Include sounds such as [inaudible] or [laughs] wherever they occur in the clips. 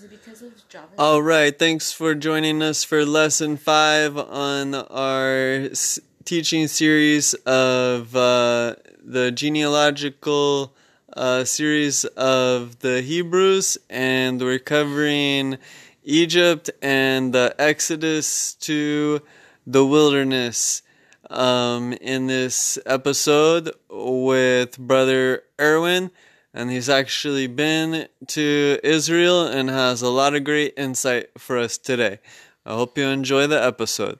Is it because of Java? All right, thanks for joining us for lesson five on our s- teaching series of uh, the genealogical uh, series of the Hebrews, and we're covering Egypt and the Exodus to the wilderness. Um, in this episode with Brother Irwin and he's actually been to Israel and has a lot of great insight for us today. I hope you enjoy the episode.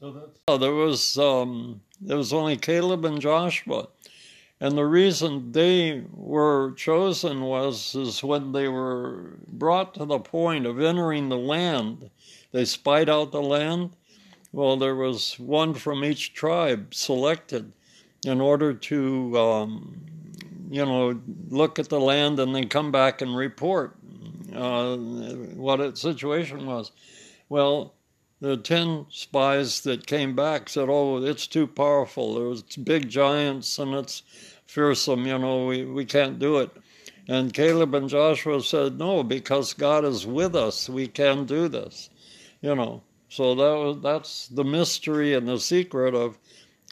So oh, there was um, there was only Caleb and Joshua, and the reason they were chosen was is when they were brought to the point of entering the land, they spied out the land. Well, there was one from each tribe selected in order to, um, you know, look at the land and then come back and report uh, what its situation was. Well, the 10 spies that came back said, oh, it's too powerful. There's big giants and it's fearsome, you know, we, we can't do it. And Caleb and Joshua said, no, because God is with us, we can do this, you know. So that was, that's the mystery and the secret of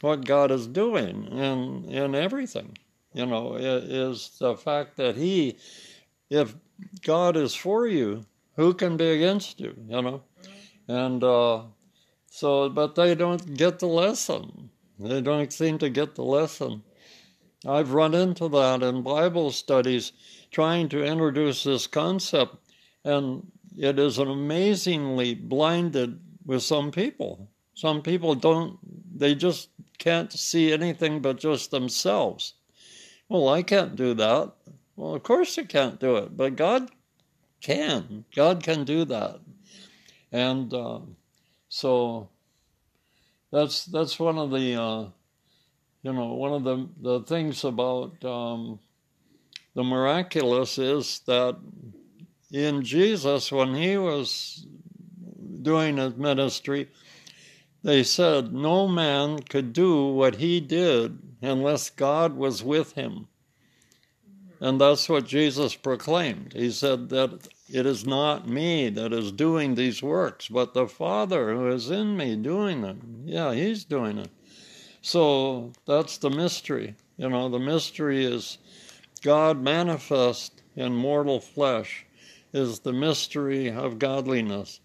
what God is doing in, in everything, you know, is the fact that He, if God is for you, who can be against you, you know? And uh, so, but they don't get the lesson. They don't seem to get the lesson. I've run into that in Bible studies trying to introduce this concept, and it is an amazingly blinded with some people. Some people don't, they just can't see anything but just themselves. Well, I can't do that. Well, of course you can't do it, but God can. God can do that. And uh, so that's that's one of the uh, you know one of the the things about um, the miraculous is that in Jesus when he was doing his ministry, they said no man could do what he did unless God was with him. And that's what Jesus proclaimed. He said that it is not me that is doing these works, but the Father who is in me doing them. Yeah, He's doing it. So that's the mystery. You know, the mystery is God manifest in mortal flesh, is the mystery of godliness.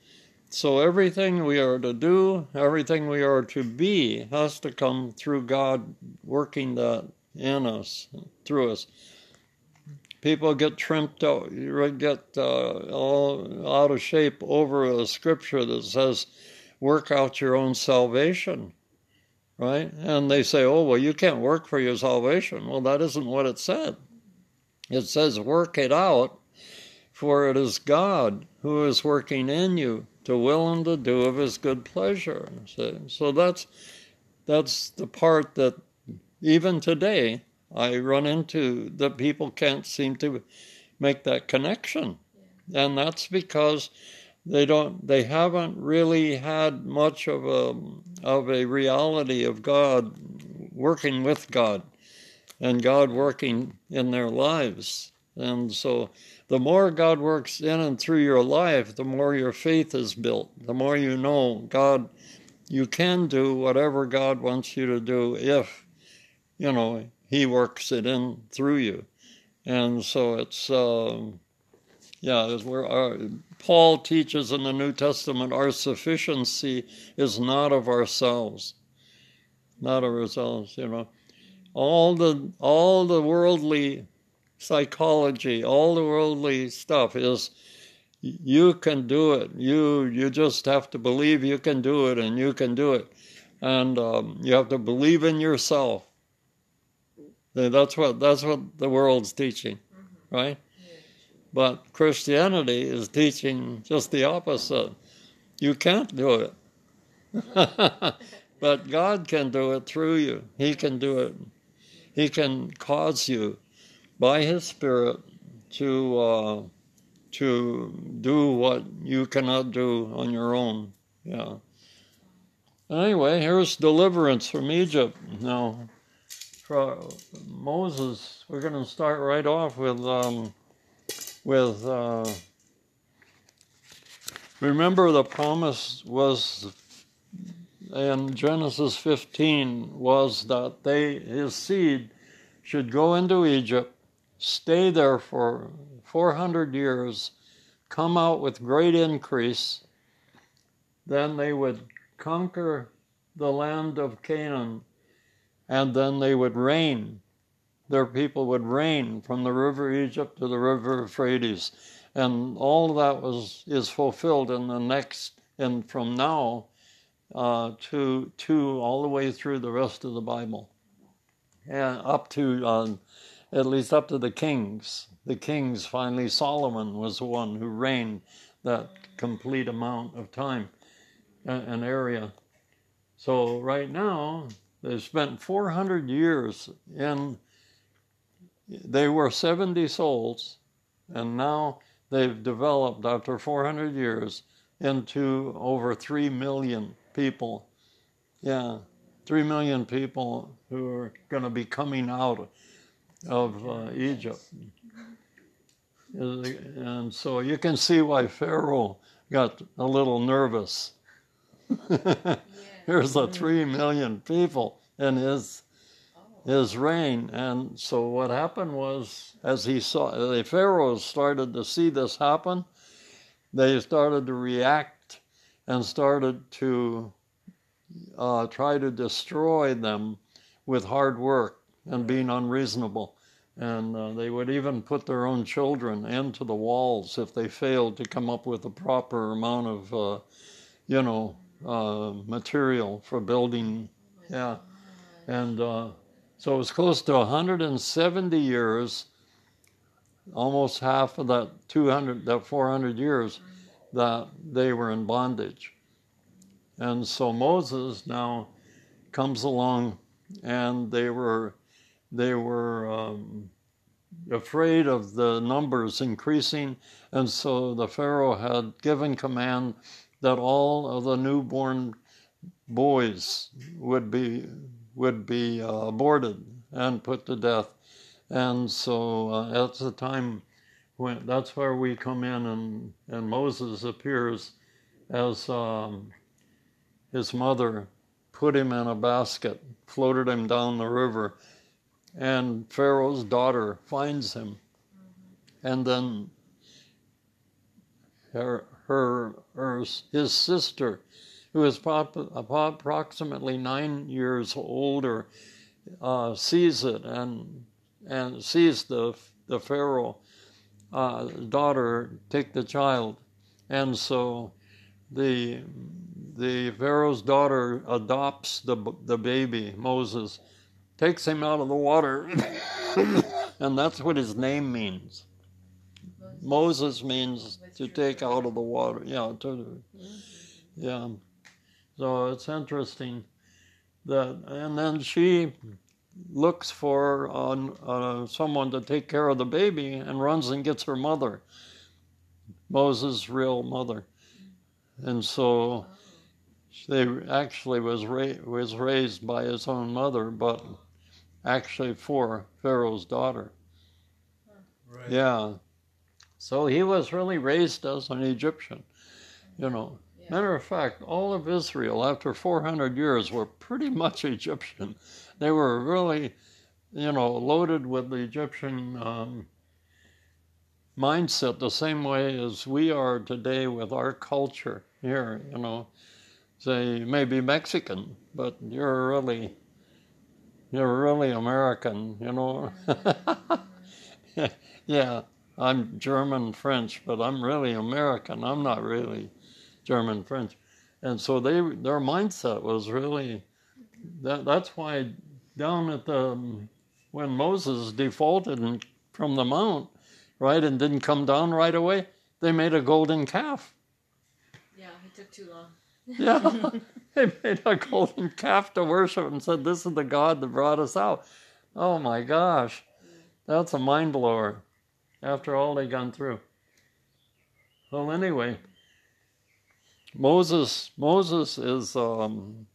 So everything we are to do, everything we are to be, has to come through God working that in us, through us people get trimped out, get uh, all out of shape over a scripture that says, work out your own salvation, right? And they say, oh, well, you can't work for your salvation. Well, that isn't what it said. It says, work it out, for it is God who is working in you to will and to do of his good pleasure. So, so that's, that's the part that even today, I run into that people can't seem to make that connection. And that's because they don't they haven't really had much of a of a reality of God working with God and God working in their lives. And so the more God works in and through your life, the more your faith is built. The more you know God you can do whatever God wants you to do if you know he works it in through you. And so it's, um, yeah, it's where our, Paul teaches in the New Testament our sufficiency is not of ourselves, not of ourselves, you know. All the, all the worldly psychology, all the worldly stuff is you can do it. You, you just have to believe you can do it and you can do it. And um, you have to believe in yourself that's what that's what the world's teaching, mm-hmm. right? But Christianity is teaching just the opposite. You can't do it. [laughs] but God can do it through you. He can do it. He can cause you by His Spirit to uh, to do what you cannot do on your own. Yeah. Anyway, here's deliverance from Egypt. Now, for Moses, we're going to start right off with um, with. Uh, remember, the promise was in Genesis 15 was that they his seed should go into Egypt, stay there for 400 years, come out with great increase. Then they would conquer the land of Canaan, and then they would reign. Their people would reign from the river Egypt to the river Euphrates, and all that was is fulfilled in the next and from now uh, to to all the way through the rest of the Bible, and up to uh, at least up to the kings. The kings finally Solomon was the one who reigned that complete amount of time uh, and area. So right now they've spent 400 years in. They were 70 souls, and now they've developed after 400 years into over 3 million people. Yeah, 3 million people who are going to be coming out of uh, Egypt. And so you can see why Pharaoh got a little nervous. [laughs] Here's a 3 million people in his his reign. And so what happened was, as he saw, the pharaohs started to see this happen, they started to react and started to uh, try to destroy them with hard work and being unreasonable. And uh, they would even put their own children into the walls if they failed to come up with a proper amount of, uh, you know, uh, material for building. Yeah. And uh, so it was close to 170 years, almost half of that 200, that 400 years that they were in bondage. And so Moses now comes along, and they were they were um, afraid of the numbers increasing, and so the Pharaoh had given command that all of the newborn boys would be would be uh, aborted and put to death. And so uh, at the time when that's where we come in, and and Moses appears as um, his mother put him in a basket, floated him down the river, and Pharaoh's daughter finds him. And then her, her, her his sister, who is approximately nine years older, uh, sees it and and sees the the Pharaoh uh, daughter take the child, and so the the Pharaoh's daughter adopts the, the baby, Moses, takes him out of the water, [laughs] and that's what his name means. Moses means to take out of the water. Yeah, to, yeah. So it's interesting that, and then she looks for uh, uh, someone to take care of the baby and runs and gets her mother, Moses' real mother, and so they actually was ra- was raised by his own mother, but actually for Pharaoh's daughter. Right. Yeah. So he was really raised as an Egyptian, you know. Yeah. Matter of fact, all of Israel after 400 years were pretty [laughs] much Egyptian. They were really, you know, loaded with the Egyptian um, mindset the same way as we are today with our culture here, you know say maybe Mexican, but you're really you're really American, you know. [laughs] yeah, I'm German French, but I'm really American. I'm not really German French, and so they their mindset was really that. That's why down at the um, when Moses defaulted from the mount, right, and didn't come down right away, they made a golden calf. Yeah, it took too long. Yeah. [laughs] they made a golden calf to worship and said, This is the God that brought us out. Oh my gosh. That's a mind blower after all they've gone through. Well, anyway, Moses Moses is um,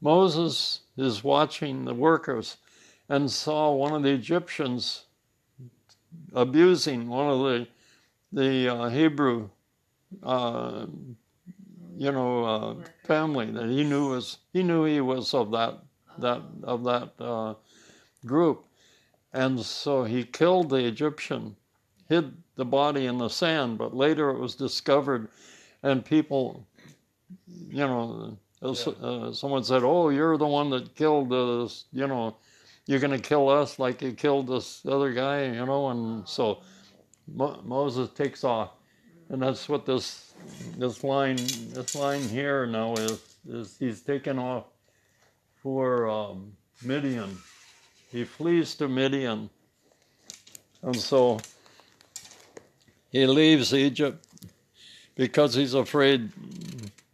Moses is watching the workers, and saw one of the Egyptians abusing one of the the uh, Hebrew, uh, you know, uh, family that he knew was he knew he was of that that of that uh, group, and so he killed the Egyptian, hid the body in the sand. But later it was discovered, and people, you know, uh, someone said, "Oh, you're the one that killed this," you know you're going to kill us like you killed this other guy, you know. And so Mo- Moses takes off, and that's what this this line this line here now is is he's taken off for um, Midian. He flees to Midian, and so he leaves Egypt because he's afraid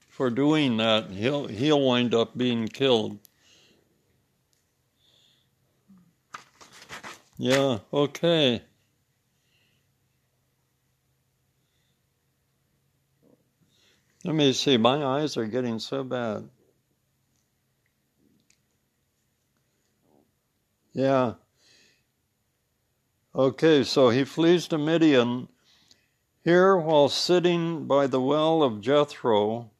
for doing that he'll he'll wind up being killed. Yeah, okay. Let me see, my eyes are getting so bad. Yeah. Okay, so he flees to Midian. Here, while sitting by the well of Jethro,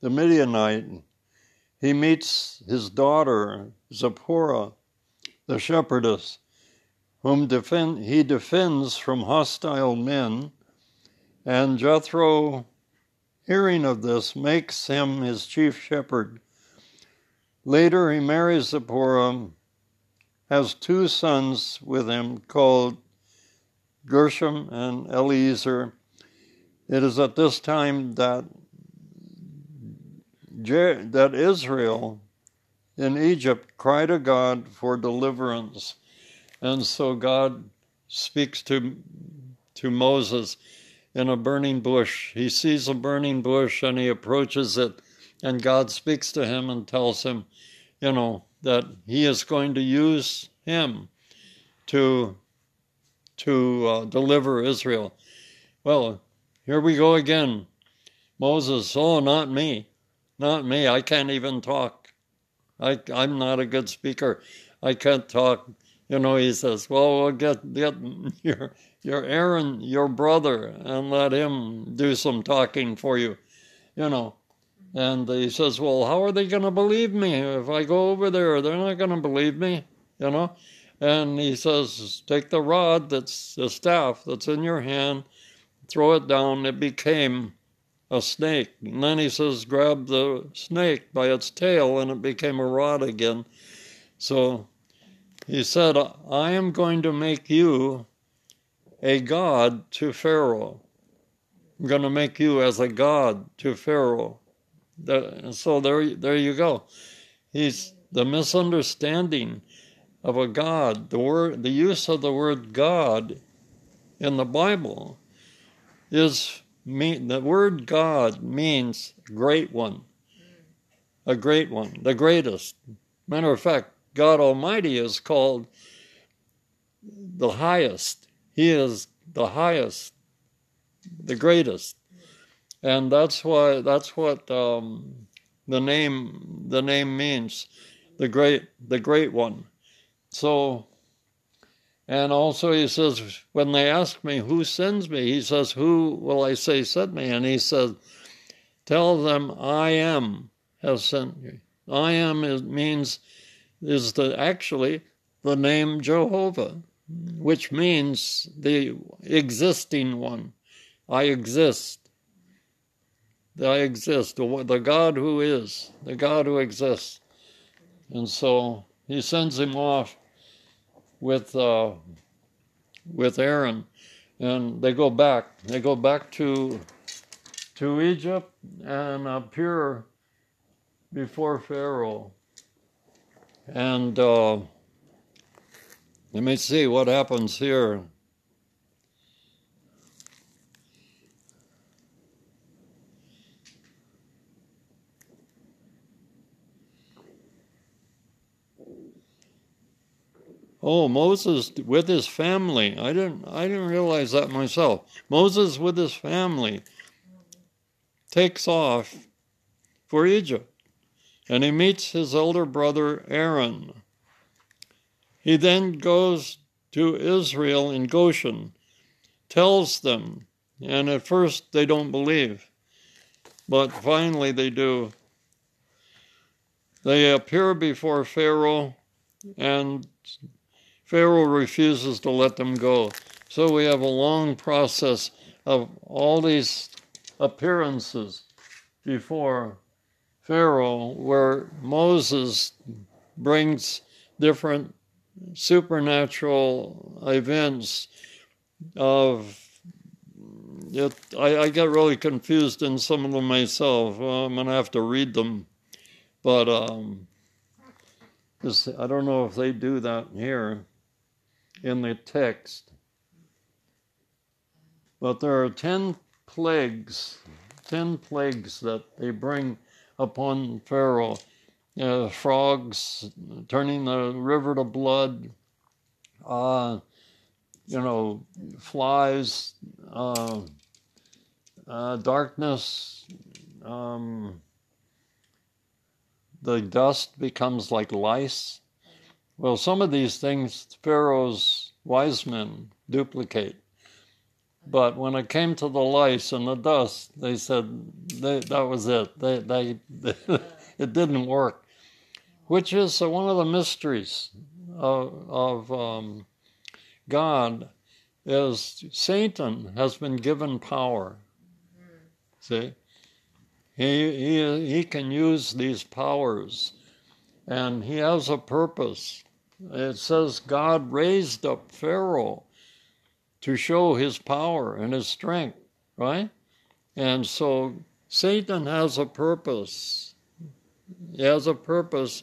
the Midianite, he meets his daughter, Zipporah, the shepherdess whom defend, he defends from hostile men. And Jethro, hearing of this, makes him his chief shepherd. Later, he marries Zipporah, has two sons with him called Gershom and Eliezer. It is at this time that that Israel in Egypt cry to God for deliverance. And so God speaks to, to Moses in a burning bush. He sees a burning bush and he approaches it, and God speaks to him and tells him, you know, that he is going to use him to to uh, deliver Israel. Well, here we go again. Moses, oh, not me, not me. I can't even talk. I, I'm not a good speaker. I can't talk you know, he says, well, we'll get, get [laughs] your, your Aaron, your brother, and let him do some talking for you, you know. And he says, well, how are they going to believe me if I go over there? They're not going to believe me, you know. And he says, take the rod that's the staff that's in your hand, throw it down. It became a snake. And then he says, grab the snake by its tail, and it became a rod again. So he said, I am going to make you a god to Pharaoh. I'm going to make you as a god to Pharaoh. And So there, there you go. He's the misunderstanding of a god. The word, the use of the word God in the Bible is mean. The word God means great one, a great one, the greatest. Matter of fact, God Almighty is called the highest. He is the highest, the greatest, and that's why that's what um, the name the name means, the great the great one. So, and also he says when they ask me who sends me, he says who will I say sent me, and he says, tell them I am has sent you. I am is, means is the actually the name Jehovah, which means the existing one. I exist. I exist, the God who is, the God who exists. And so he sends him off with uh, with Aaron, and they go back. They go back to to Egypt and appear before Pharaoh. And uh, let me see what happens here. Oh, Moses with his family. I didn't I didn't realize that myself. Moses with his family takes off for Egypt and he meets his elder brother Aaron. He then goes to Israel in Goshen, tells them, and at first they don't believe, but finally they do. They appear before Pharaoh, and Pharaoh refuses to let them go. So we have a long process of all these appearances before Pharaoh where Moses brings different supernatural events of it, I, I, get really confused in some of them myself. Well, I'm to have to read them. But um, this, I don't know if they do that here in the text. But there are 10 plagues, 10 plagues that they bring upon Pharaoh frogs turning the river to blood, uh, you know, flies, uh, uh, darkness, um, the dust becomes like lice. Well, some of these things Pharaoh's wise men duplicate. But when it came to the lice and the dust, they said they, that was it. They, they, [laughs] it didn't work, which is one of the mysteries of, of um, God. Is Satan has been given power. See, he, he he can use these powers, and he has a purpose. It says God raised up Pharaoh to show his power and his strength, right? And so Satan has a purpose. He has a purpose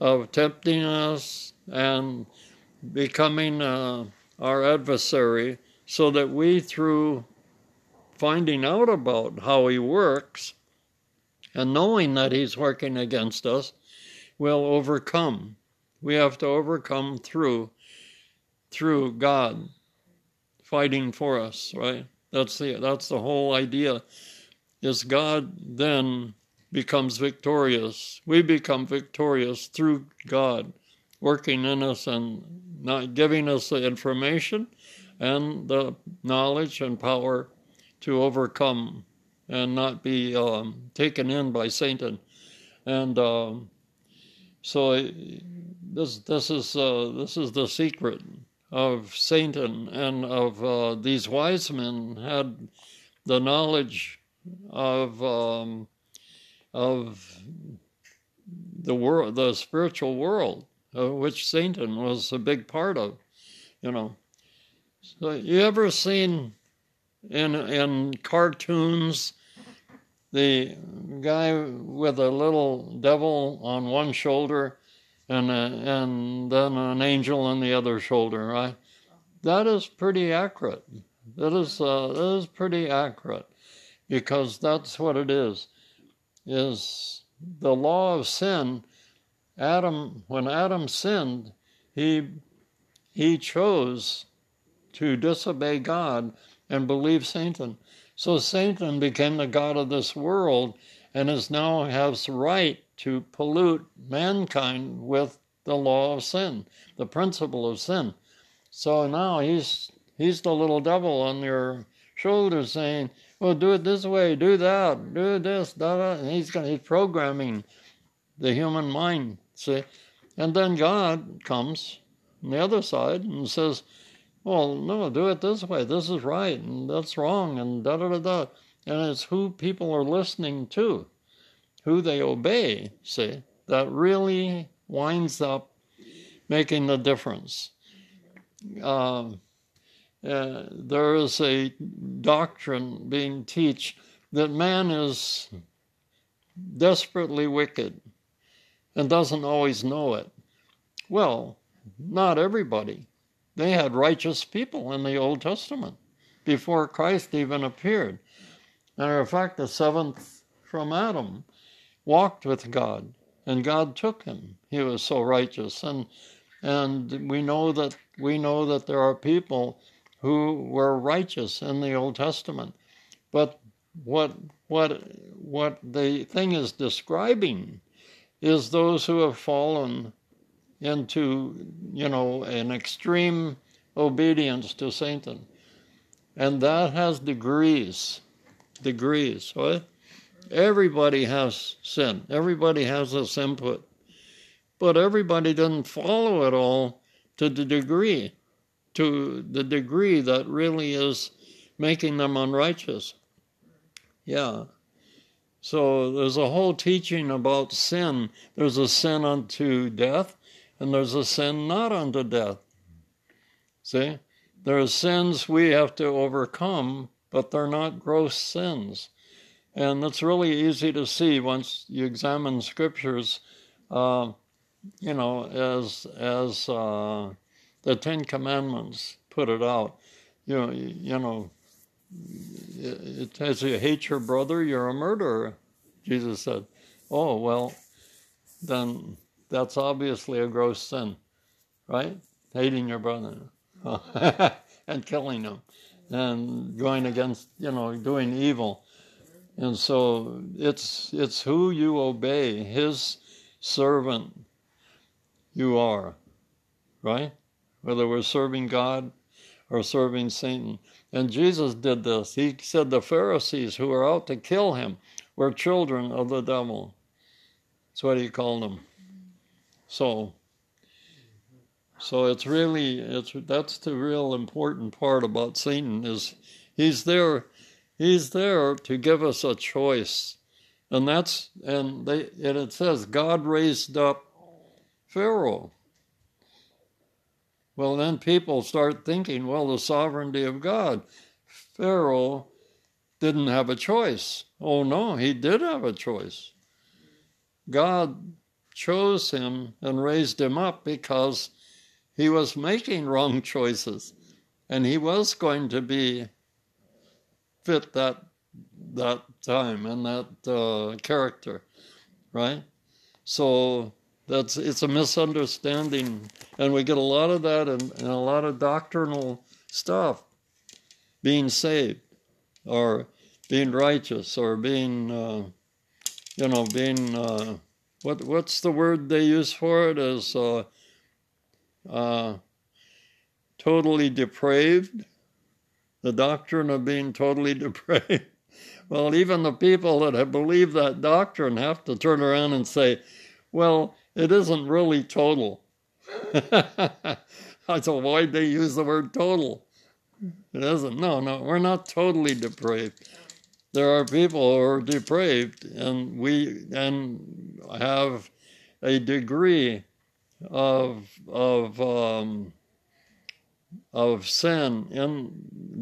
of tempting us and becoming uh, our adversary so that we, through finding out about how he works and knowing that he's working against us, will overcome. We have to overcome through through God fighting for us, right? That's the that's the whole idea. Is God then becomes victorious. We become victorious through God working in us and not giving us the information and the knowledge and power to overcome and not be um, taken in by Satan. And um, so this this is uh, this is the secret of Satan and of uh, these wise men had the knowledge of um, of the world, the spiritual world, of which Satan was a big part of. You know, so you ever seen in in cartoons the guy with a little devil on one shoulder and a, and then an angel on the other shoulder, right? That is pretty accurate. That is uh, that is pretty accurate because that's what it is. Is the law of sin? Adam, when Adam sinned, he he chose to disobey God and believe Satan. So Satan became the god of this world and is now has right to pollute mankind with the law of sin, the principle of sin. So now he's he's the little devil on your shoulder saying, "Well, do it this way, do that, do this, da da." And he's he's programming the human mind. See, and then God comes on the other side and says, "Well, no, do it this way. This is right, and that's wrong, and da da da da." And it's who people are listening to who they obey, see, that really winds up making the difference. Uh, uh, there is a doctrine being taught that man is desperately wicked and doesn't always know it. Well, not everybody. They had righteous people in the Old Testament before Christ even appeared. Matter of fact, the seventh from Adam walked with God, and God took him. He was so righteous, and and we know that we know that there are people who were righteous in the Old Testament, but what what what the thing is describing is those who have fallen into, you know, an extreme obedience to Satan. And that has degrees. Degrees, right? Everybody has sin. Everybody has this input. But everybody doesn't follow it all to the degree, to the degree that really is making them unrighteous. Yeah. So there's a whole teaching about sin. There's a sin unto death, and there's a sin not unto death. See? There are sins we have to overcome, but they're not gross sins. And it's really easy to see once you examine scriptures, uh, you know, as, as uh, the Ten Commandments put it out. You know, you know, it says you hate your brother, you're a murderer. Jesus said, "Oh well, then that's obviously a gross sin, right? Hating your brother [laughs] and killing him and going against, you know, doing evil." And so it's it's who you obey, his servant you are, right? Whether we're serving God or serving Satan. And Jesus did this. He said the Pharisees who were out to kill him were children of the devil. That's what he called them. So, so it's really it's that's the real important part about Satan is he's there he's there to give us a choice. And that's and they and it says God raised up Pharaoh. Well, then people start thinking, well, the sovereignty of God. Pharaoh didn't have a choice. Oh, no, he did have a choice. God chose him and raised him up because he was making wrong choices and he was going to be fit that that time and that uh, character right so that's it's a misunderstanding, and we get a lot of that and, and a lot of doctrinal stuff. Being saved, or being righteous, or being, uh, you know, being uh, what what's the word they use for it? Is uh, uh, totally depraved. The doctrine of being totally [laughs] depraved. well, even the people that have believed that doctrine have to turn around and say, well, it isn't really total. I said, why'd they use the word total? It isn't. No, no, we're not totally depraved. There are people who are depraved, and we and have a degree of of um, of sin in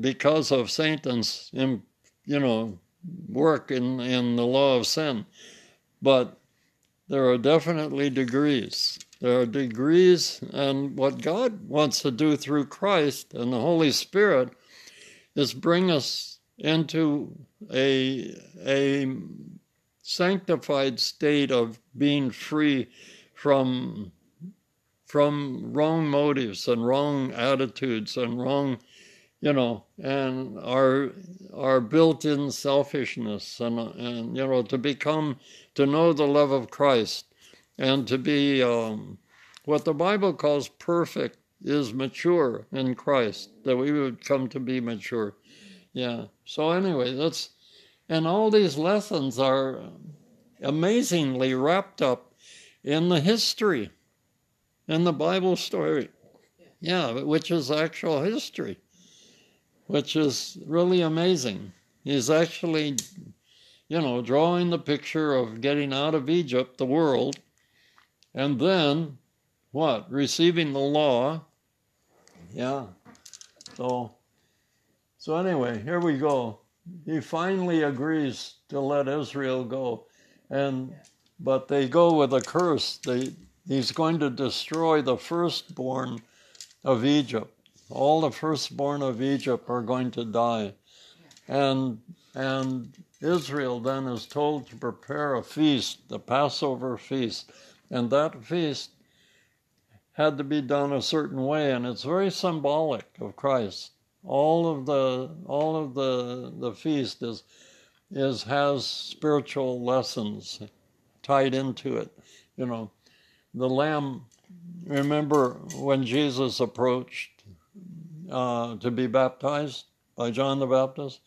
because of Satan's in, you know work in in the law of sin, but there are definitely degrees. There are degrees, and what God wants to do through Christ and the Holy Spirit is bring us into a, a sanctified state of being free from, from wrong motives and wrong attitudes and wrong you know, and our our built-in selfishness, and and you know, to become to know the love of Christ, and to be um, what the Bible calls perfect is mature in Christ. That we would come to be mature. Yeah. So anyway, that's and all these lessons are amazingly wrapped up in the history, in the Bible story. Yeah, which is actual history which is really amazing. He's actually, you know, drawing the picture of getting out of Egypt, the world, and then what? Receiving the law. Yeah. So, so anyway, here we go. He finally agrees to let Israel go, and but they go with a curse. They he's going to destroy the firstborn of Egypt all the firstborn of Egypt are going to die. And, and Israel then is told to prepare a feast, the Passover feast. And that feast had to be done a certain way, and it's very symbolic of Christ. All of the all of the the feast is is has spiritual lessons tied into it. You know, the lamb remember when Jesus approached uh, to be baptized by John the Baptist?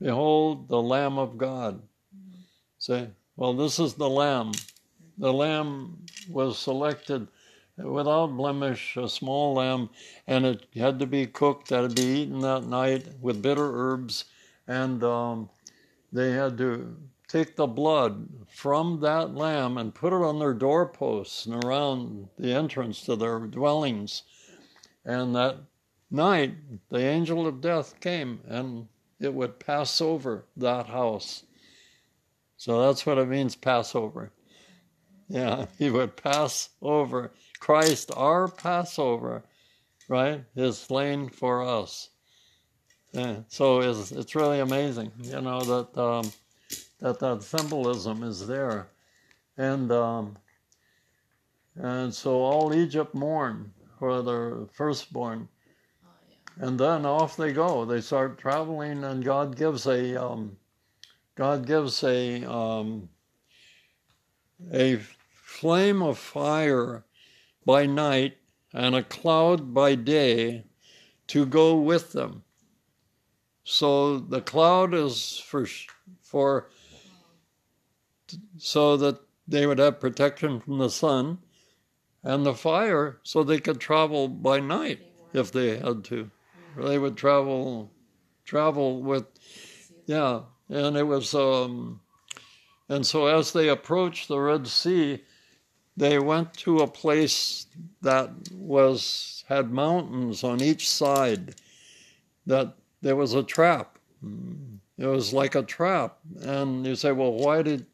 Behold, the Lamb of God. Say, well, this is the Lamb. The Lamb was selected without blemish, a small lamb, and it had to be cooked, had to be eaten that night with bitter herbs, and um, they had to take the blood from that lamb and put it on their doorposts and around the entrance to their dwellings. And that night, the angel of death came and it would pass over that house. So that's what it means, Passover. Yeah, [laughs] he would pass over. Christ, our Passover, right, is slain for us. Yeah, so it's, it's really amazing, you know, that um, that that symbolism is there, and um, and so all Egypt mourn for their firstborn. And then off they go. They start traveling, and God gives a um, God gives a um, a flame of fire by night and a cloud by day to go with them. So the cloud is for for so that they would have protection from the sun, and the fire so they could travel by night if they had to. They would travel travel with yeah, and it was um and so as they approached the Red Sea, they went to a place that was had mountains on each side that there was a trap. It was like a trap. And you say, well, why did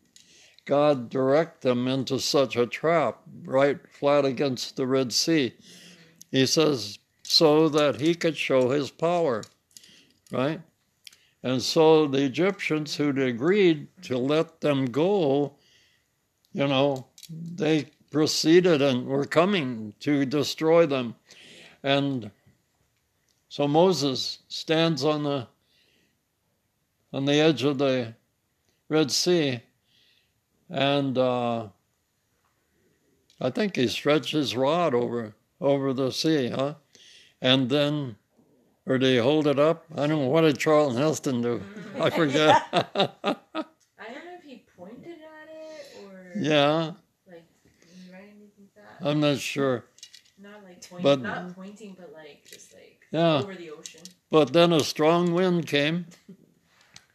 God direct them into such a trap right flat against the Red Sea? He says, so that he could show his power, right? And so the Egyptians who'd agreed to let them go, you know, they proceeded and were coming to destroy them. And so Moses stands on the on the edge of the Red Sea, and uh, I think he stretched his rod over over the sea, huh? And then, or did he hold it up? I don't know. What did Charlton Heston do? I forget. [laughs] [laughs] I don't know if he pointed at it or yeah, like did he write anything like that. I'm not sure. not like pointing, but- not pointing, but like just like Yeah. over the ocean. But then a strong wind came,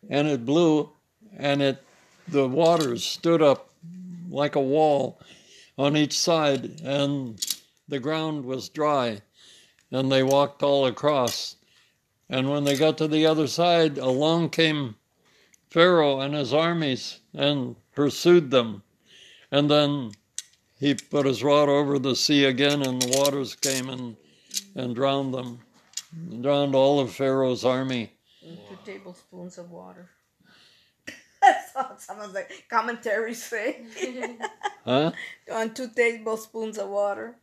and it blew, and it the waters stood up like a wall on each side, and the ground was dry, and they walked all across. And when they got to the other side, along came Pharaoh and his armies and pursued them. And then he put his rod over the sea again, and the waters came and, and drowned them, drowned all of Pharaoh's army. Two tablespoons of water. [laughs] That's what some of the commentaries say. Huh? [laughs] On two tablespoons of water,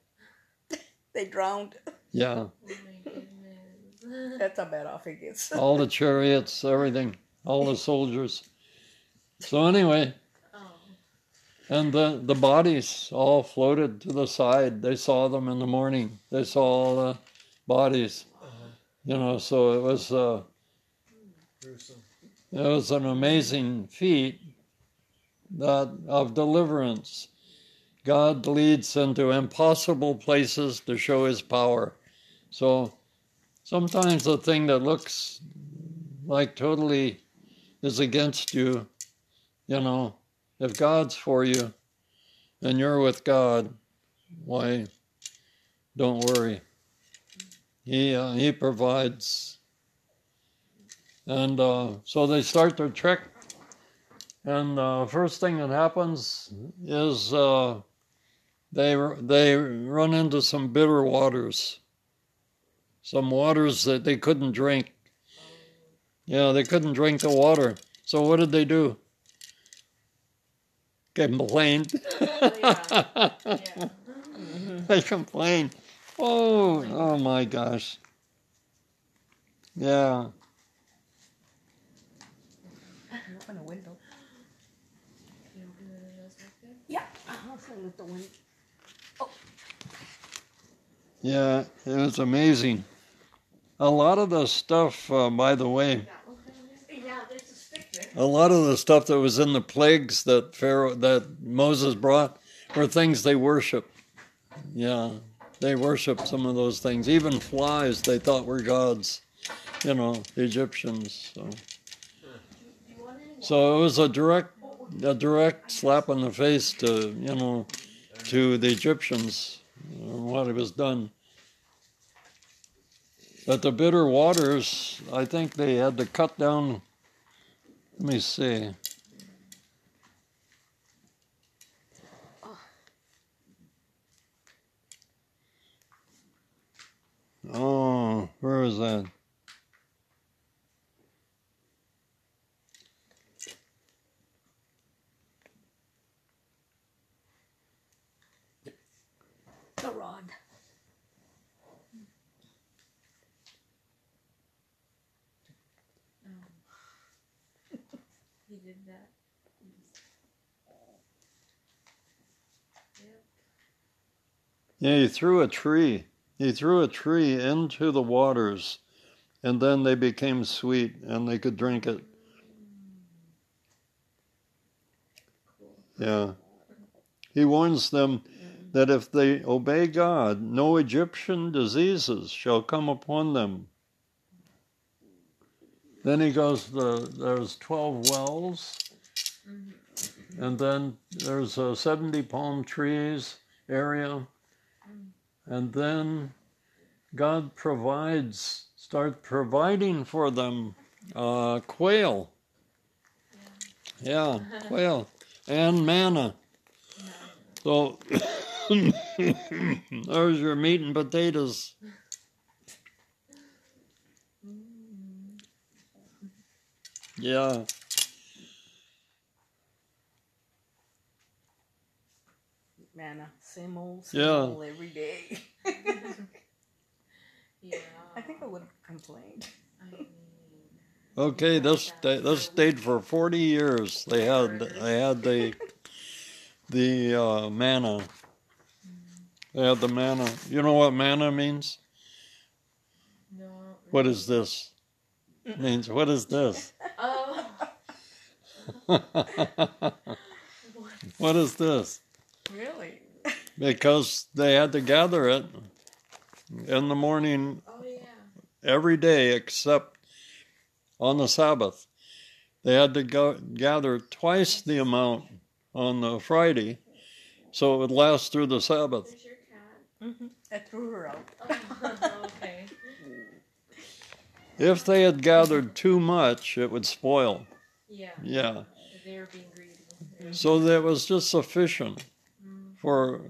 [laughs] they drowned. Yeah. Oh my. That's how bad off it gets. [laughs] All the chariots, everything, all the soldiers. So anyway, oh. and the, the bodies all floated to the side. They saw them in the morning. They saw all the bodies. You know, so it was uh, Gruesome. it was an amazing feat that of deliverance. God leads into impossible places to show his power. So sometimes the thing that looks like totally is against you, you know, if God's for you and you're with God, why don't worry. He uh, he provides. And uh, so they start their trek and uh, first thing that happens is uh, they they run into some bitter waters, some waters that they couldn't drink. Yeah, they couldn't drink the water. So what did they do? Complained. Yeah. [laughs] Yeah. they complained. Oh, oh my gosh. Yeah. Open the window. You open the windows back there? Yeah. Uh-huh, so let the wind. Oh. Yeah, it was amazing. A lot of the stuff, uh, by the way, a lot of the stuff that was in the plagues that Pharaoh, that Moses brought, were things they worship. Yeah, they worship some of those things. Even flies, they thought were gods. You know, the Egyptians. So, so it was a direct, a direct slap in the face to you know, to the Egyptians, what was done. But the bitter waters, I think they had to cut down. Let me see. Oh, where is that? Yeah, he threw a tree. He threw a tree into the waters, and then they became sweet and they could drink it. Yeah. He warns them that if they obey God, no Egyptian diseases shall come upon them. Then he goes, the, there's 12 wells, and then there's uh, 70 palm trees area. And then God provides, start providing for them uh, quail. Yeah, quail and manna. So [coughs] there's your meat and potatoes. Yeah. Manna. Same old, same Yeah. old every day. [laughs] Yeah. I think I would have complained. I [laughs] mean, Okay, this sta- this stayed for forty years. They had they had the the uh, manna. They had the manna. You know what manna means? no. What is this? [laughs] means what is this? Oh. what is this? Really? Because they had to gather it in the morning Oh yeah. every day except on the Sabbath. They had to go gather twice the amount on the Friday, so it would last through the Sabbath. There's your cat. hmm I threw her out. Oh, [laughs] okay. If they had gathered too much, it would spoil. Yeah. Yeah. They were being greedy. Yeah. So that was just sufficient Mm. for,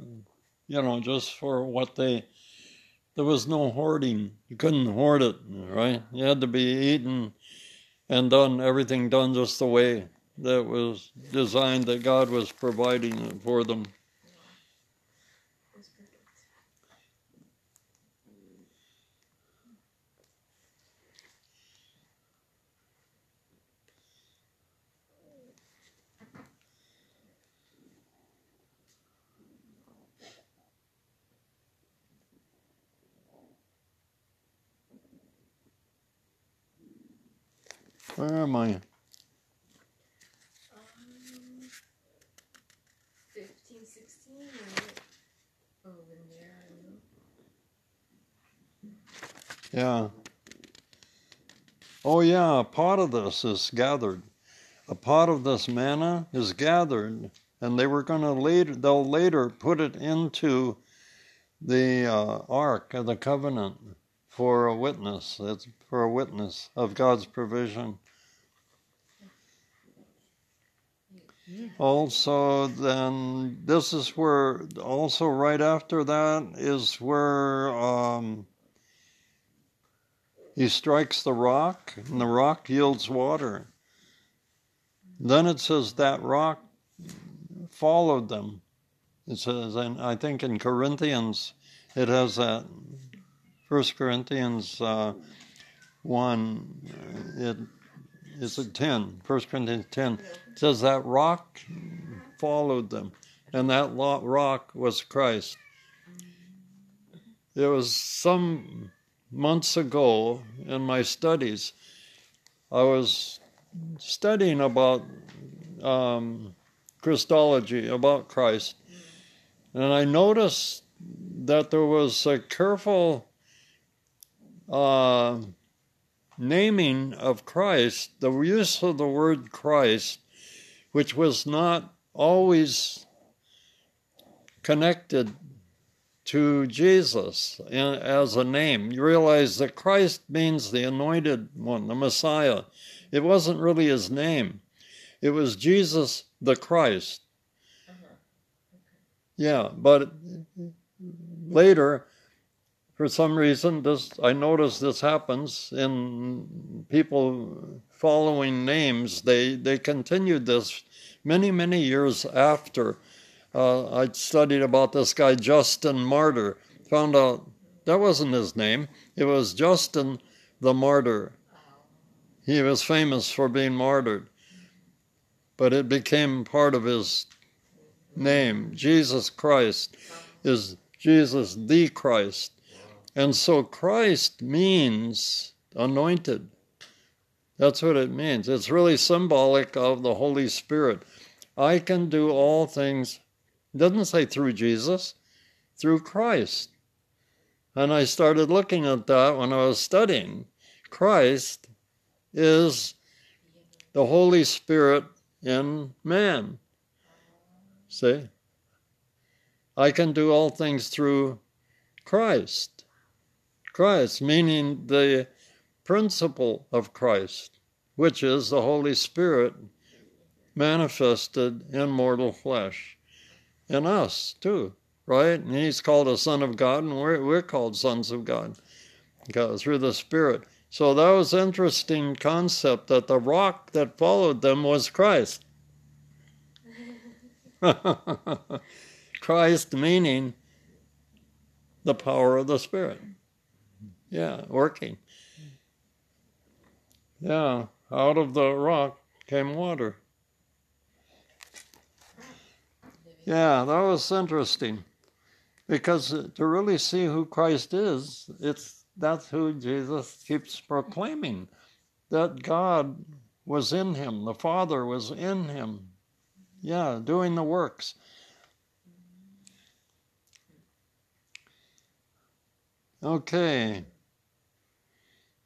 you know, just for what they. There was no hoarding. You couldn't hoard it, right? You had to be eaten and done, everything done just the way that was designed, that God was providing for them. Where am I? Um, 15, 16, right? There. Yeah. Oh, yeah, a pot of this is gathered. A pot of this manna is gathered, and they were going to later, they'll later put it into the uh, Ark of the Covenant for a witness. It's for a witness of God's provision. Also, then this is where, also right after that is where um, he strikes the rock, and the rock yields water. Then it says that rock followed them. It says, and I think in Corinthians, it has that. First Corinthians uh, one, it is it ten. First Corinthians ten it says that rock followed them, and that rock was Christ. it was some months ago in my studies. I was studying about um, Christology, about Christ, and I noticed that there was a careful uh, naming of Christ, the use of the word Christ, which was not always connected to Jesus as a name. You realize that Christ means the anointed one, the Messiah. It wasn't really his name, it was Jesus the Christ. Uh-huh. Yeah, but later, for some reason, this I notice this happens in people following names. They they continued this many many years after. Uh, I studied about this guy Justin Martyr. Found out that wasn't his name. It was Justin the Martyr. He was famous for being martyred, but it became part of his name. Jesus Christ is Jesus the Christ. And so Christ means anointed. That's what it means. It's really symbolic of the Holy Spirit. I can do all things, it doesn't say through Jesus, through Christ. And I started looking at that when I was studying. Christ is the Holy Spirit in man. See? I can do all things through Christ. Christ, meaning the principle of Christ, which is the Holy Spirit manifested in mortal flesh. In us, too, right? And he's called a Son of God, and we're, we're called sons of God through the Spirit. So that was interesting concept that the rock that followed them was Christ. [laughs] Christ meaning the power of the Spirit. Yeah, working. Yeah, out of the rock came water. Yeah, that was interesting. Because to really see who Christ is, it's that's who Jesus keeps proclaiming. That God was in him, the Father was in him. Yeah, doing the works. Okay.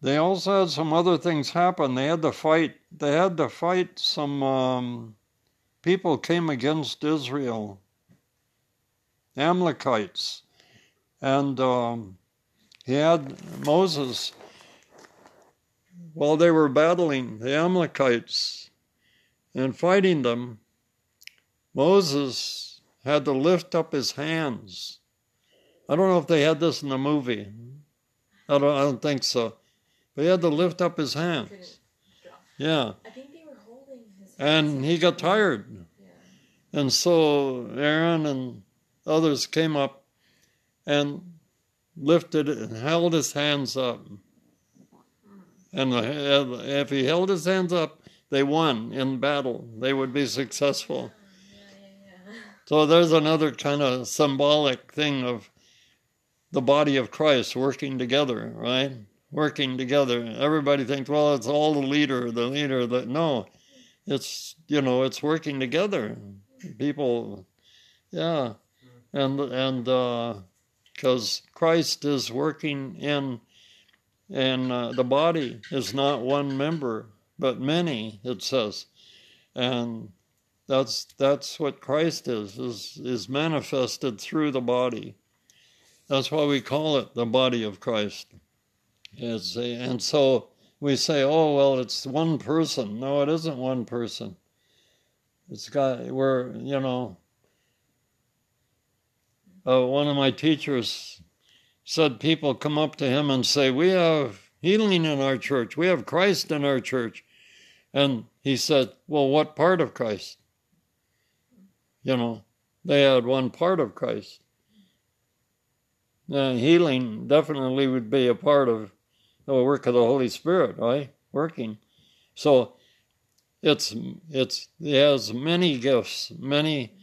They also had some other things happen. They had to fight. They had to fight some um, people came against Israel, Amalekites, and um, he had Moses. While they were battling the Amalekites and fighting them, Moses had to lift up his hands I don't know if they had this in the movie. I don't, I don't think so. But he had to lift up his hands. Yeah. I think they were holding his. And he got tired. Yeah. And so Aaron and others came up and lifted and held his hands up. Hmm. And if he held his hands up, they won in battle. They would be successful. Oh, yeah, yeah. So there's another kind of symbolic thing of the body of Christ working together, right? Working together. Everybody thinks, well, it's all the leader, the leader. That no, it's you know, it's working together. People, yeah, and and because uh, Christ is working in, and uh, the body is not one member but many. It says, and that's that's what Christ is is is manifested through the body. That's why we call it the body of Christ. It's a, and so we say, oh, well, it's one person. No, it isn't one person. It's got, we're, you know, uh, one of my teachers said people come up to him and say, We have healing in our church, we have Christ in our church. And he said, Well, what part of Christ? You know, they had one part of Christ. Now, healing definitely would be a part of the work of the Holy Spirit, right? Working. So it's it's it has many gifts, many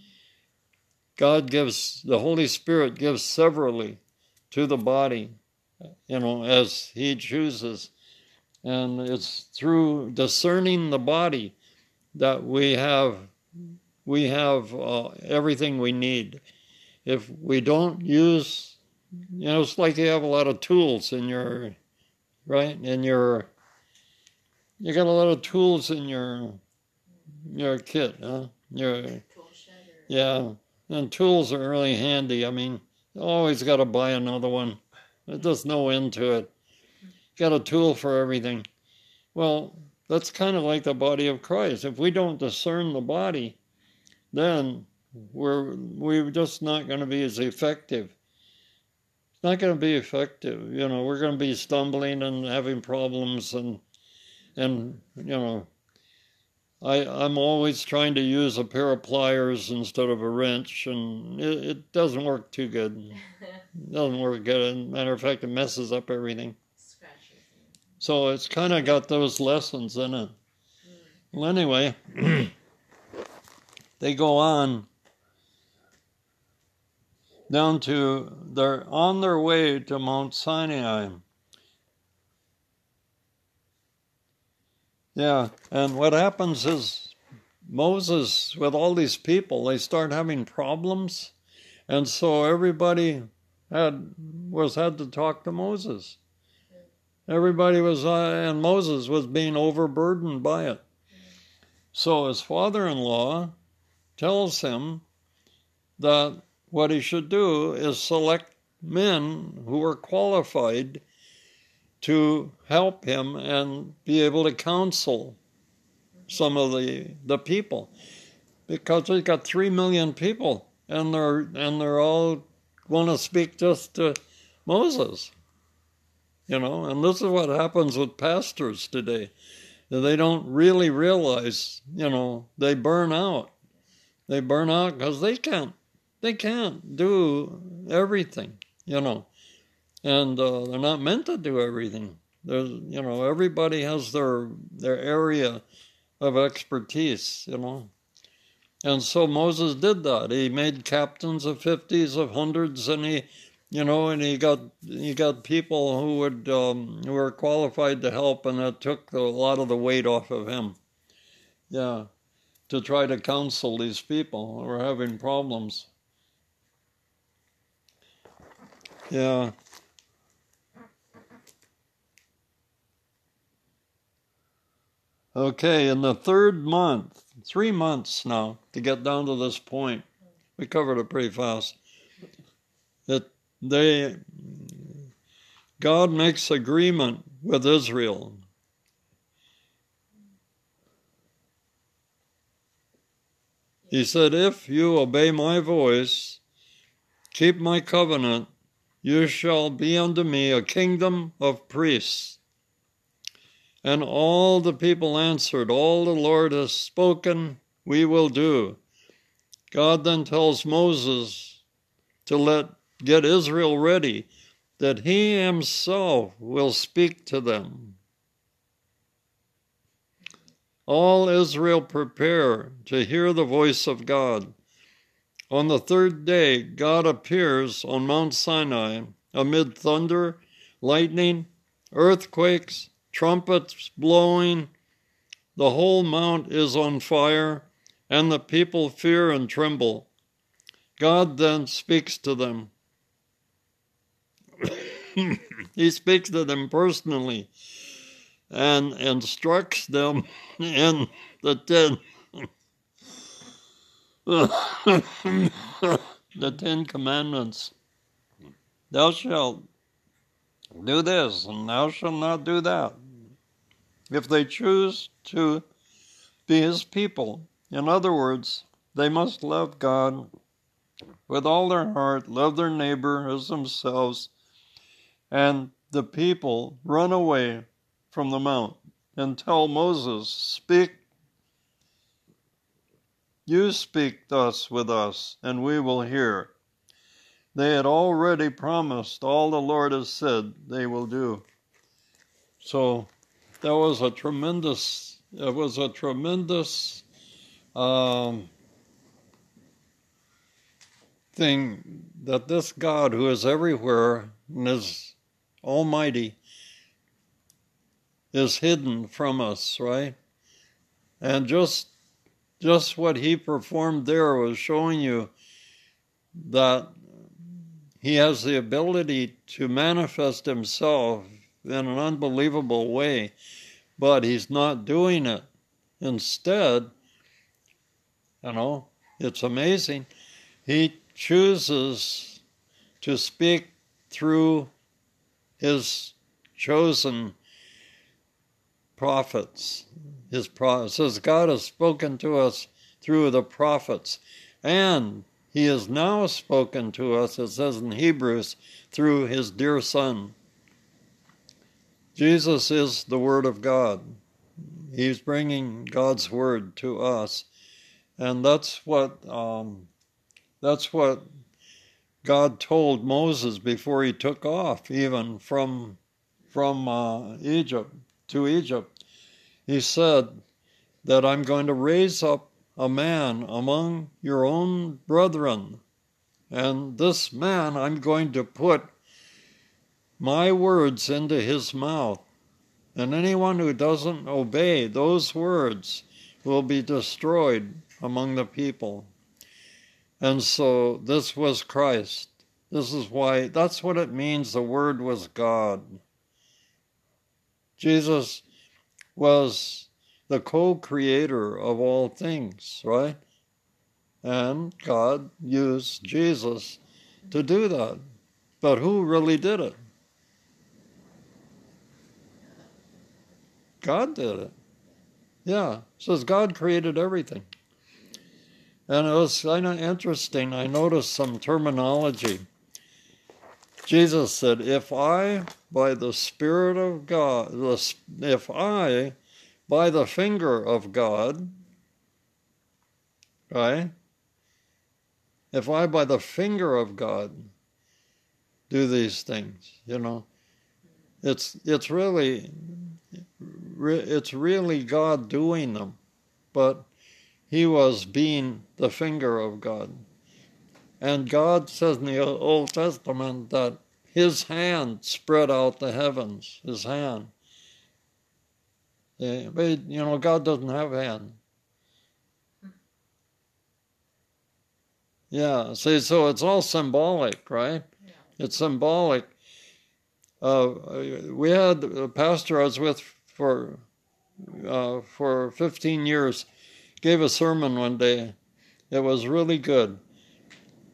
God gives the Holy Spirit gives severally to the body, you know, as He chooses. And it's through discerning the body that we have we have uh, everything we need. If we don't use, you know, it's like you have a lot of tools in your, right, in your, you got a lot of tools in your, your kit, huh? Your, yeah, and tools are really handy. I mean, always got to buy another one. There's no end to it. Got a tool for everything. Well, that's kind of like the body of Christ. If we don't discern the body, then we're we're just not going to be as effective. It's not going to be effective. You know, we're going to be stumbling and having problems and and you know I, I'm always trying to use a pair of pliers instead of a wrench, and it, it doesn't work too good. It [laughs] doesn't work good. Matter of fact, it messes up everything. scratches. So it's kind of got those lessons in it. Hmm. Well, anyway, [clears throat] they go on down to, they're on their way to Mount Sinai. Yeah, and what happens is Moses, with all these people, they start having problems, and so everybody had was had to talk to Moses. Everybody was, uh, and Moses was being overburdened by it. So his father-in-law tells him that what he should do is select men who are qualified to help him and be able to counsel some of the the people. Because he's got three million people and they're and they're all to speak just to Moses you know? And this is what happens with pastors today. They don't really realize you know they burn out. They burn out because they can't they can't do everything you know and uh, they're not meant to do everything. There's, you know, everybody has their their area of expertise, you know. And so Moses did that. He made captains of fifties, of hundreds, and he, you know, and he got he got people who would um, who were qualified to help, and that took a lot of the weight off of him. Yeah, to try to counsel these people who were having problems. Yeah. Okay, in the third month, three months now to get down to this point. We covered it pretty fast. That they, God makes agreement with Israel. He said, If you obey my voice, keep my covenant, you shall be unto me a kingdom of priests. And all the people answered, All the Lord has spoken, we will do. God then tells Moses to let get Israel ready, that he himself will speak to them. All Israel prepare to hear the voice of God. On the third day, God appears on Mount Sinai amid thunder, lightning, earthquakes, trumpets blowing. The whole mount is on fire, and the people fear and tremble. God then speaks to them. [coughs] he speaks to them personally and instructs them [laughs] in the ten the Ten Commandments. Thou shalt do this, and thou shalt not do that. If they choose to be his people, in other words, they must love God with all their heart, love their neighbor as themselves, and the people run away from the mount and tell Moses, Speak, you speak thus with us, and we will hear. They had already promised all the Lord has said they will do. So that was a tremendous, it was a tremendous um, thing that this God who is everywhere and is almighty is hidden from us, right? And just just what he performed there was showing you that he has the ability to manifest himself in an unbelievable way, but he's not doing it. Instead, you know, it's amazing. He chooses to speak through his chosen prophets. His pro- says God has spoken to us through the prophets, and He has now spoken to us, it says in Hebrews, through His dear Son. Jesus is the Word of God. He's bringing God's Word to us, and that's what um, that's what God told Moses before he took off, even from from uh, Egypt to Egypt. He said that I'm going to raise up a man among your own brethren, and this man I'm going to put my words into his mouth, and anyone who doesn't obey those words will be destroyed among the people. And so this was Christ. This is why, that's what it means the Word was God. Jesus was the co creator of all things, right? And God used Jesus to do that. But who really did it? God did it. Yeah. Says God created everything. And it was kind of interesting. I noticed some terminology. Jesus said, If I, by the Spirit of God, if I, by the finger of God, right? If I, by the finger of God, do these things, you know, it's it's really it's really God doing them, but he was being the finger of God. And God says in the Old Testament that his hand spread out the heavens, his hand. But, you know, God doesn't have a hand. Yeah, see, so it's all symbolic, right? Yeah. It's symbolic. Uh, we had a pastor I was with for uh, for 15 years gave a sermon one day. It was really good.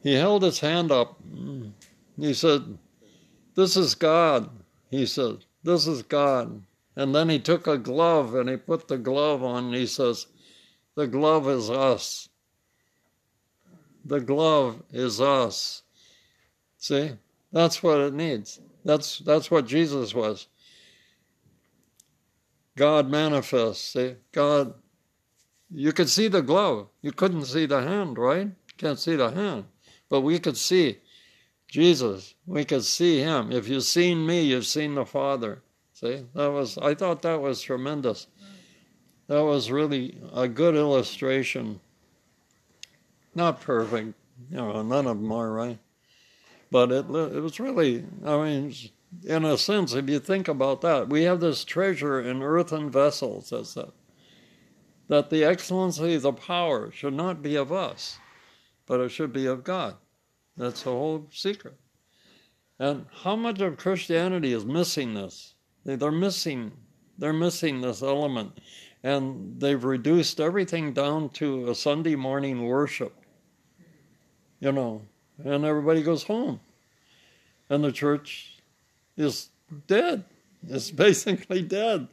He held his hand up. He said, This is God. He said, This is God. And then he took a glove and he put the glove on. He says, The glove is us. The glove is us. See? That's what it needs. That's that's what Jesus was. God manifests. See? God you could see the glove. You couldn't see the hand, right? Can't see the hand. But we could see Jesus. We could see him. If you've seen me, you've seen the Father. See? That was I thought that was tremendous. That was really a good illustration. Not perfect, you know, none of them are, right? But it it was really I mean in a sense, if you think about that, we have this treasure in earthen vessels, as that that the excellency, the power should not be of us, but it should be of God. That's the whole secret. And how much of Christianity is missing this? They're missing, they're missing this element, and they've reduced everything down to a Sunday morning worship. You know, and everybody goes home, and the church is dead. It's [laughs] basically dead.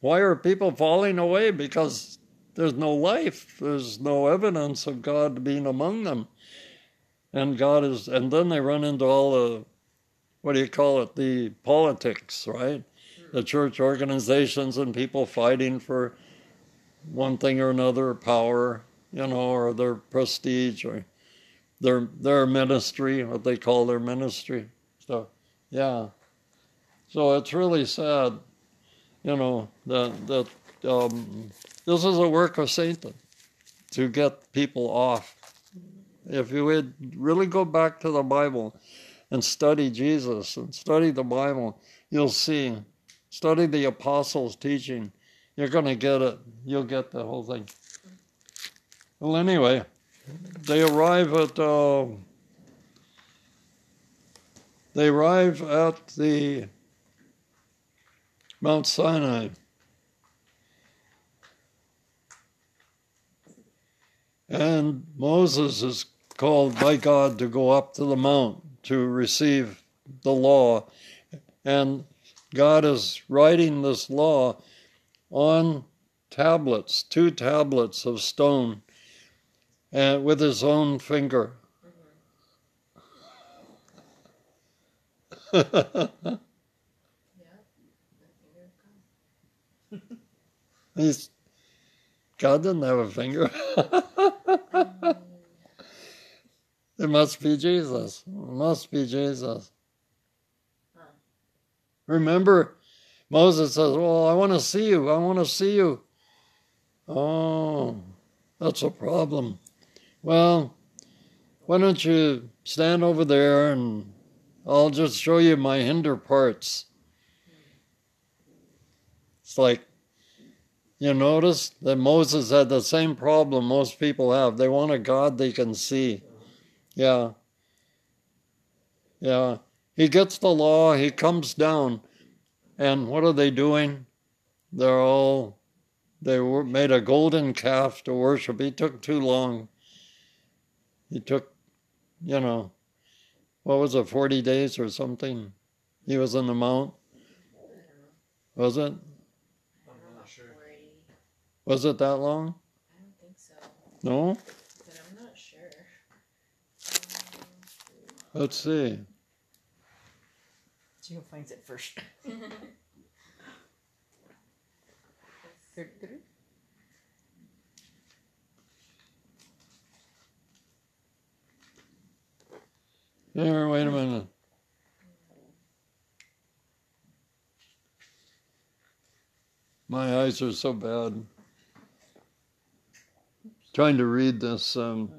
Why are people falling away? Because there's no life. There's no evidence of God being among them. And God is, and then they run into all the, what do you call it, the politics, right? The church organizations and people fighting for one thing or another, power, you know, or their prestige or their their ministry, what they call their ministry. So, yeah. So it's really sad, you know, that that um, this is a work of Satan to get people off. If you would really go back to the Bible and study Jesus and study the Bible, you'll see. Study the apostles' teaching. You're going to get it. You'll get the whole thing. Well, anyway, they arrive at uh, they arrive at the Mount Sinai. And Moses is called by God to go up to the mount to receive the law. And God is writing this law on tablets, two tablets of stone, and with his own finger. [laughs] Yeah. The finger of God. He's God doesn't have a finger. [laughs] it must be Jesus. It must be Jesus. Remember, Moses says, Well, I want to see you. I want to see you. Oh, that's a problem. Well, why don't you stand over there and I'll just show you my hinder parts. It's like, you notice that Moses had the same problem most people have. They want a God they can see. Yeah. Yeah. He gets the law, he comes down, and what are they doing? They're all, they were made a golden calf to worship. He took too long. He took, you know, what was it, 40 days or something? He was in the mount. Was it? I'm not sure. Was it that long? I don't think so. No? But I'm not sure. Um, Let's see. Gio finds it first. [laughs] Here, wait a minute. My eyes are so bad. Trying to read this. Um,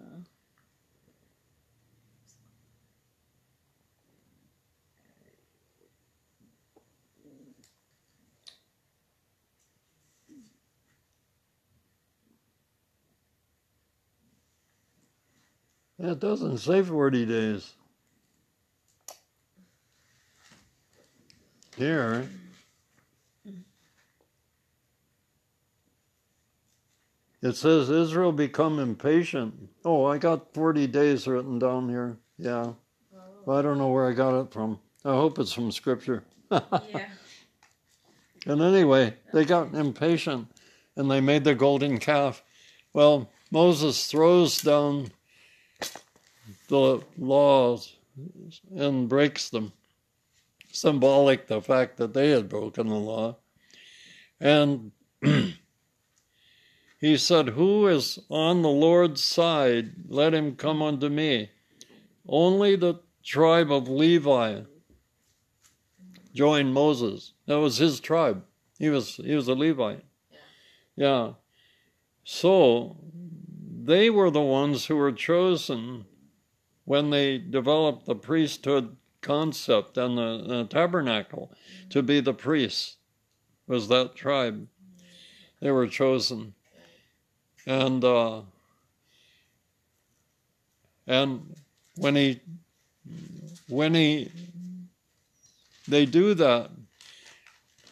it doesn't say 40 days. Here. It says Israel become impatient. Oh, I got 40 days written down here. Yeah. Well, I don't know where I got it from. I hope it's from scripture. [laughs] yeah. And anyway, they got impatient and they made the golden calf. Well, Moses throws down the laws and breaks them, symbolic the fact that they had broken the law. And [clears throat] he said, Who is on the Lord's side? Let him come unto me. Only the tribe of Levi joined Moses. That was his tribe. He was he was a Levite. Yeah. So they were the ones who were chosen when they developed the priesthood concept and the, the tabernacle to be the priests. Was that tribe? They were chosen, and uh, and when he when he they do that,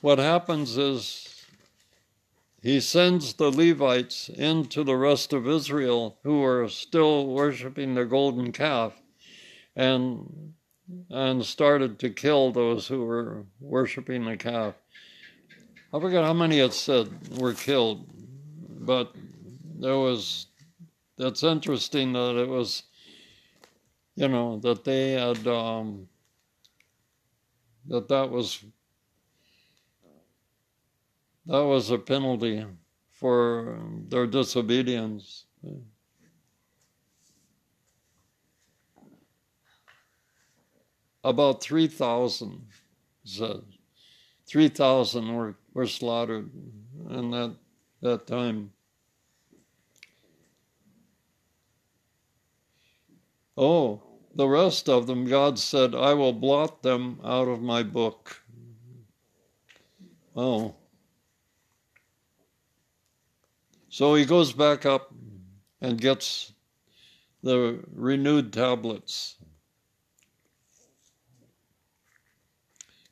what happens is he sends the Levites into the rest of Israel who are still worshiping the golden calf and and started to kill those who were worshiping the calf. I forget how many it said were killed, but there was that's interesting that it was you know that they had um, that that was that was a penalty for their disobedience. About three thousand says three thousand were, were slaughtered in that that time. Oh, the rest of them, God said, I will blot them out of my book. Oh. So he goes back up and gets the renewed tablets.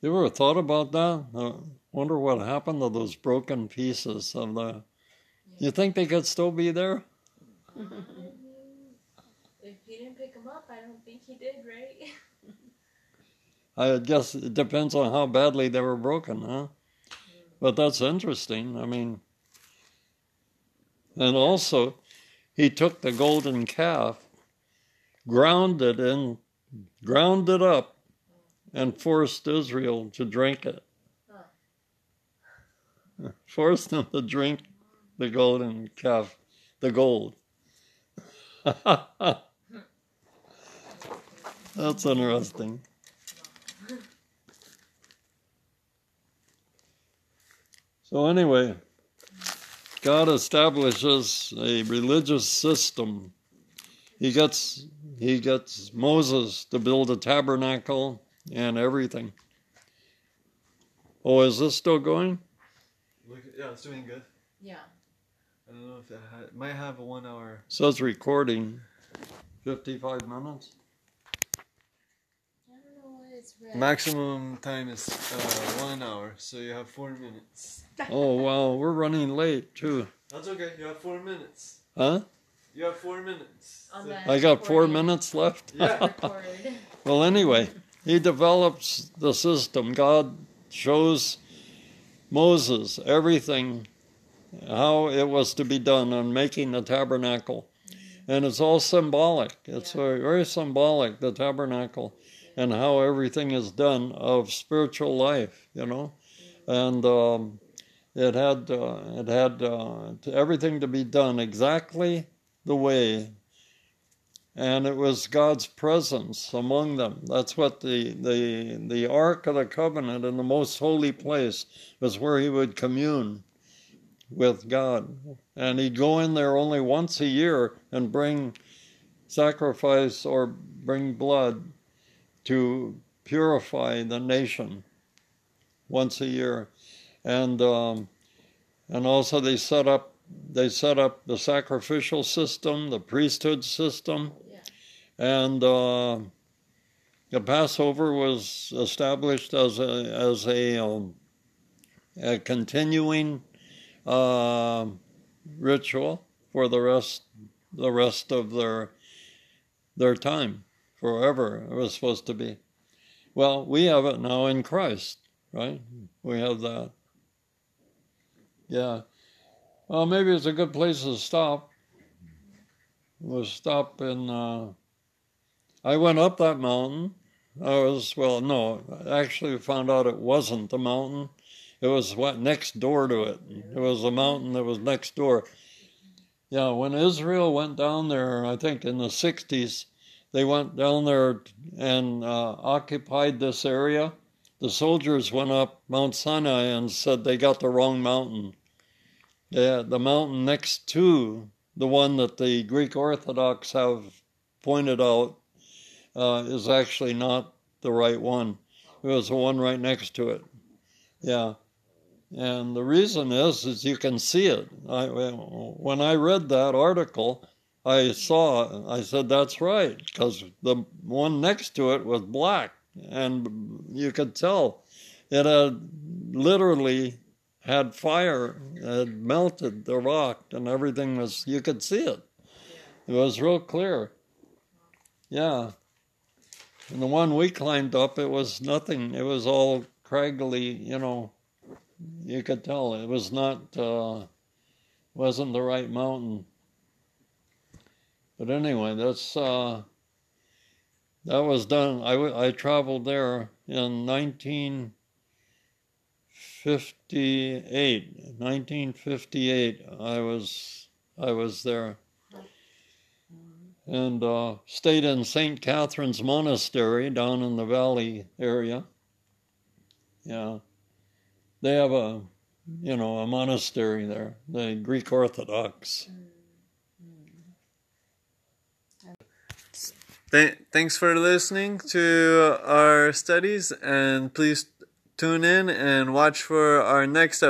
You ever thought about that? I wonder what happened to those broken pieces of the. You think they could still be there? [laughs] If he didn't pick him up, I don't think he did, right? [laughs] I guess it depends on how badly they were broken, huh? But that's interesting. I mean, and also, he took the golden calf, ground it in, ground it up, and forced Israel to drink it. [laughs] Forced them to drink the golden calf, the gold. [laughs] That's interesting. So anyway, God establishes a religious system. He gets he gets Moses to build a tabernacle and everything. Oh, is this still going? Look, yeah, it's doing good. Yeah. I don't know if it, ha- it might have a one hour. It says recording. Fifty-five minutes. I don't know what it's read. Maximum time is uh, one hour, so you have four minutes. [laughs] Oh wow, we're running late too. That's okay. You have four minutes. Huh? You have four minutes. On So- the- I got four Recording. minutes left. Yeah. [laughs] Well, anyway, he develops the system. God shows Moses everything, how it was to be done on making the tabernacle. And it's all symbolic. It's Yeah. very, very symbolic, the tabernacle, and how everything is done of spiritual life, you know. And um, it had, uh, it had uh, everything to be done exactly the way and it was God's presence among them. That's what the the the Ark of the Covenant in the most holy place was where he would commune with God, and he'd go in there only once a year and bring sacrifice or bring blood to purify the nation once a year, and um, and also they set up they set up the sacrificial system, the priesthood system, and uh, the Passover was established as a as a, um, a continuing uh, ritual for the rest the rest of their their time forever. It was supposed to be. Well, we have it now in Christ, right? We have that. Yeah. Well, maybe it's a good place to stop. We'll stop in. Uh, I went up that mountain. I was well, no, I actually found out it wasn't the mountain. It was what next door to it. It was a mountain that was next door. Yeah, when Israel went down there, I think in the '60s, they went down there and uh, occupied this area. The soldiers went up Mount Sinai and said they got the wrong mountain. Yeah, the mountain next to the one that the Greek Orthodox have pointed out uh, is actually not the right one. It was the one right next to it. Yeah. And the reason is, is you can see it. I, when I read that article, I saw, I said, that's right, because the one next to it was black, and you could tell it had literally had fire, had melted the rock, and everything was, you could see it. It was real clear. Yeah. And the one we climbed up, it was nothing. It was all craggly, you know. You could tell it was not, uh, wasn't the right mountain. But anyway, that's, uh, that was done. I, w- I traveled there in 1958. 1958, I was, I was there and uh, stayed in St. Catherine's Monastery down in the valley area. Yeah, they have a, you know, a monastery there, the Greek Orthodox. Th- thanks for listening to our studies, and please tune in and watch for our next episode.